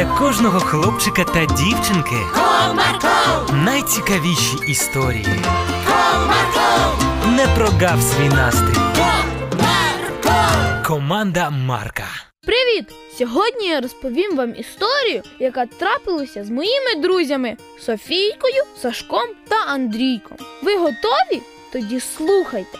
для кожного хлопчика та дівчинки Comarco, найцікавіші історії. Comarco, Не прогав свій настрій. Comarco. Команда Марка. Привіт! Сьогодні я розповім вам історію, яка трапилася з моїми друзями Софійкою, Сашком та Андрійком. Ви готові? Тоді слухайте.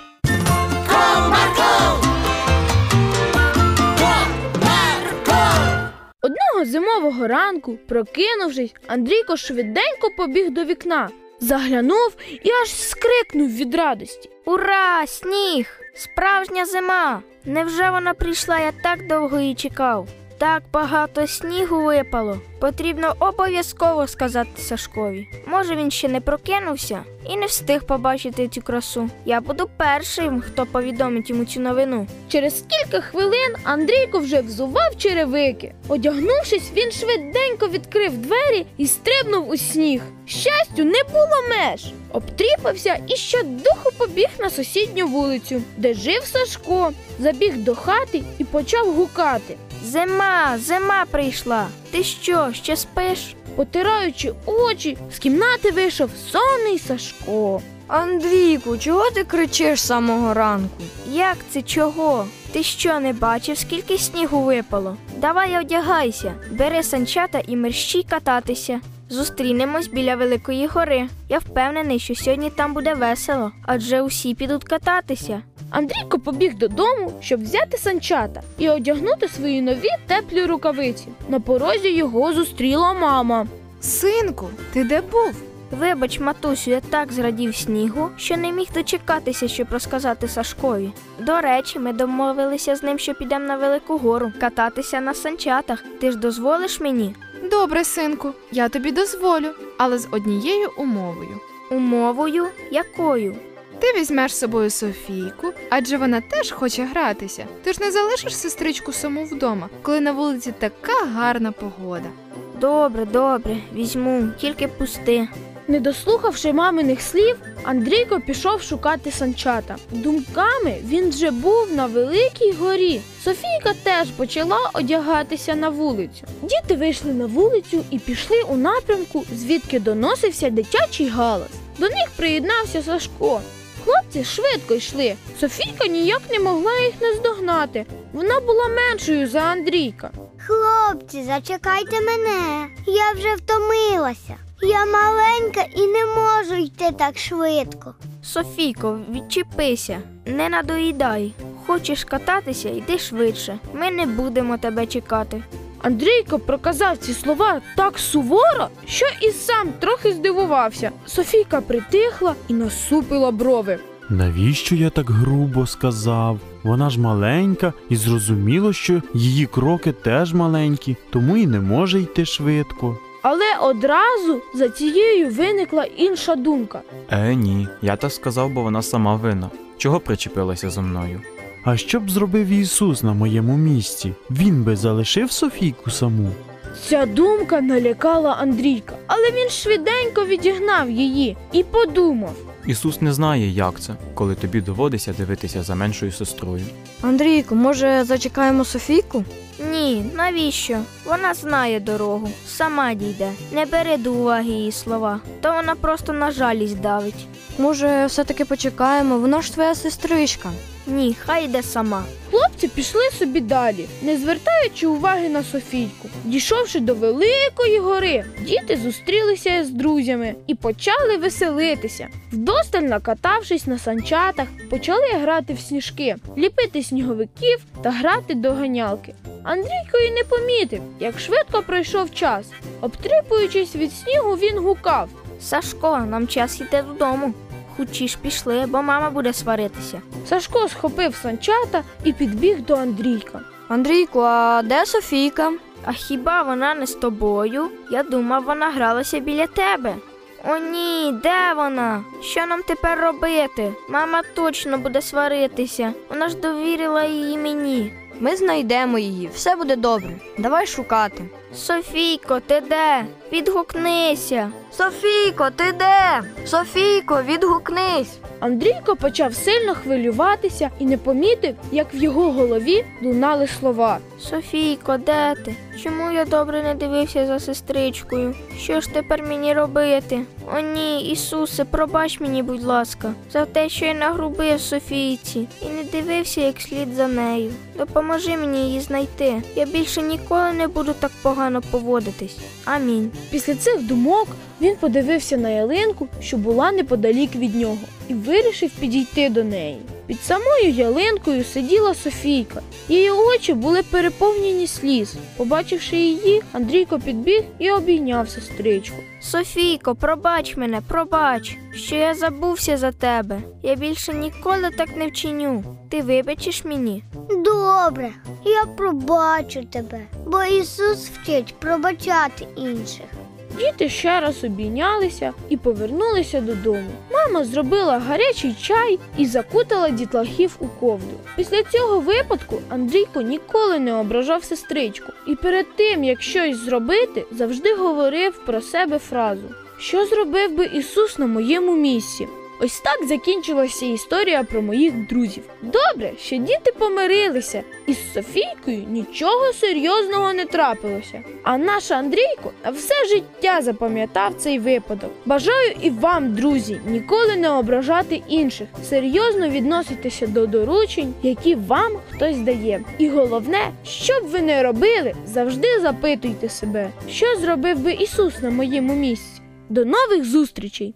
Одного зимового ранку, прокинувшись, Андрійко швиденько побіг до вікна, заглянув і аж скрикнув від радості. Ура, сніг! Справжня зима! Невже вона прийшла? Я так довго її чекав. Так багато снігу випало. Потрібно обов'язково сказати Сашкові. Може, він ще не прокинувся і не встиг побачити цю красу. Я буду першим, хто повідомить йому цю новину. Через кілька хвилин Андрійко вже взував черевики. Одягнувшись, він швиденько відкрив двері і стрибнув у сніг. Щастю, не було меж. Обтріпався і щодуху побіг на сусідню вулицю, де жив Сашко. Забіг до хати і почав гукати. Зима, зима прийшла. Ти що, ще спиш? Потираючи очі, з кімнати вийшов сонний Сашко. Андрійку, чого ти кричиш з самого ранку? Як це чого? Ти що не бачив, скільки снігу випало? Давай одягайся, бери санчата і мерщій кататися. Зустрінемось біля Великої гори. Я впевнений, що сьогодні там буде весело, адже усі підуть кататися. Андрійко побіг додому, щоб взяти санчата і одягнути свої нові теплі рукавиці. На порозі його зустріла мама. Синку, ти де був? Вибач, матусю, я так зрадів снігу, що не міг дочекатися, щоб розказати Сашкові. До речі, ми домовилися з ним, що підемо на велику гору кататися на санчатах. Ти ж дозволиш мені? Добре, синку, я тобі дозволю, але з однією умовою. Умовою якою? Ти візьмеш з собою Софійку, адже вона теж хоче гратися. Ти ж не залишиш сестричку саму вдома, коли на вулиці така гарна погода. Добре, добре, візьму, тільки пусти. Не дослухавши маминих слів, Андрійко пішов шукати санчата. Думками він вже був на великій горі. Софійка теж почала одягатися на вулицю. Діти вийшли на вулицю і пішли у напрямку, звідки доносився дитячий галас. До них приєднався Сашко. Хлопці швидко йшли. Софійка ніяк не могла їх наздогнати. Вона була меншою за Андрійка. Хлопці, зачекайте мене. Я вже втомилася. Я маленька і не можу йти так швидко. Софійко, відчепися, не надоїдай. Хочеш кататися, йди швидше. Ми не будемо тебе чекати. Андрійко проказав ці слова так суворо, що і сам трохи здивувався. Софійка притихла і насупила брови. Навіщо я так грубо сказав? Вона ж маленька, і зрозуміло, що її кроки теж маленькі, тому і не може йти швидко. Але одразу за цією виникла інша думка. Е, ні, я так сказав, бо вона сама винна. Чого причепилася за мною? А що б зробив Ісус на моєму місці? Він би залишив Софійку саму. Ця думка налякала Андрійка, але він швиденько відігнав її і подумав. Ісус не знає, як це, коли тобі доводиться дивитися за меншою сестрою. Андрійку, може, зачекаємо Софійку? Ні, навіщо? Вона знає дорогу, сама дійде. Не бери до уваги її слова, то вона просто на жалість давить. Може, все-таки почекаємо, вона ж твоя сестричка. Ні, хай йде сама. Хлопці пішли собі далі, не звертаючи уваги на Софійку. Дійшовши до великої гори, діти зустрілися з друзями і почали веселитися. Вдосталь накатавшись на санчатах, почали грати в сніжки, ліпити сніговиків та грати до ганялки. Андрійко і не помітив, як швидко пройшов час. Обтрипуючись від снігу, він гукав. Сашко, нам час йти додому. Хучі пішли, бо мама буде сваритися. Сашко схопив санчата і підбіг до Андрійка. Андрійку, а де Софійка? А хіба вона не з тобою? Я думав, вона гралася біля тебе. О ні, де вона? Що нам тепер робити? Мама точно буде сваритися. Вона ж довірила її мені. Ми знайдемо її, все буде добре. Давай шукати. Софійко, ти де? відгукнися. Софійко, ти де? Софійко, відгукнись. Андрійко почав сильно хвилюватися і не помітив, як в його голові лунали слова. Софійко, де ти? Чому я добре не дивився за сестричкою? Що ж тепер мені робити? О ні, Ісусе, пробач мені, будь ласка, за те, що я нагрубив Софійці і не дивився як слід за нею. Допоможи мені її знайти. Я більше ніколи не буду так погано поводитись. Амінь. Після цих думок він подивився на ялинку, що була неподалік від нього, і вирішив підійти до неї. Під самою ялинкою сиділа Софійка. Її очі були переповнені сліз. Побачивши її, Андрійко підбіг і обійняв сестричку. Софійко, пробач мене, пробач, що я забувся за тебе. Я більше ніколи так не вчиню. Ти вибачиш мені? Добре, я пробачу тебе, бо Ісус вчить пробачати інших. Діти ще раз обійнялися і повернулися додому. Мама зробила гарячий чай і закутала дітлахів у ковдру. Після цього випадку Андрійко ніколи не ображав сестричку, і перед тим, як щось зробити, завжди говорив про себе фразу: Що зробив би Ісус на моєму місці? Ось так закінчилася історія про моїх друзів. Добре, що діти помирилися, і з Софійкою нічого серйозного не трапилося. А наш Андрійко на все життя запам'ятав цей випадок. Бажаю і вам, друзі, ніколи не ображати інших, серйозно відноситися до доручень, які вам хтось дає. І головне, що б ви не робили, завжди запитуйте себе, що зробив би Ісус на моєму місці. До нових зустрічей!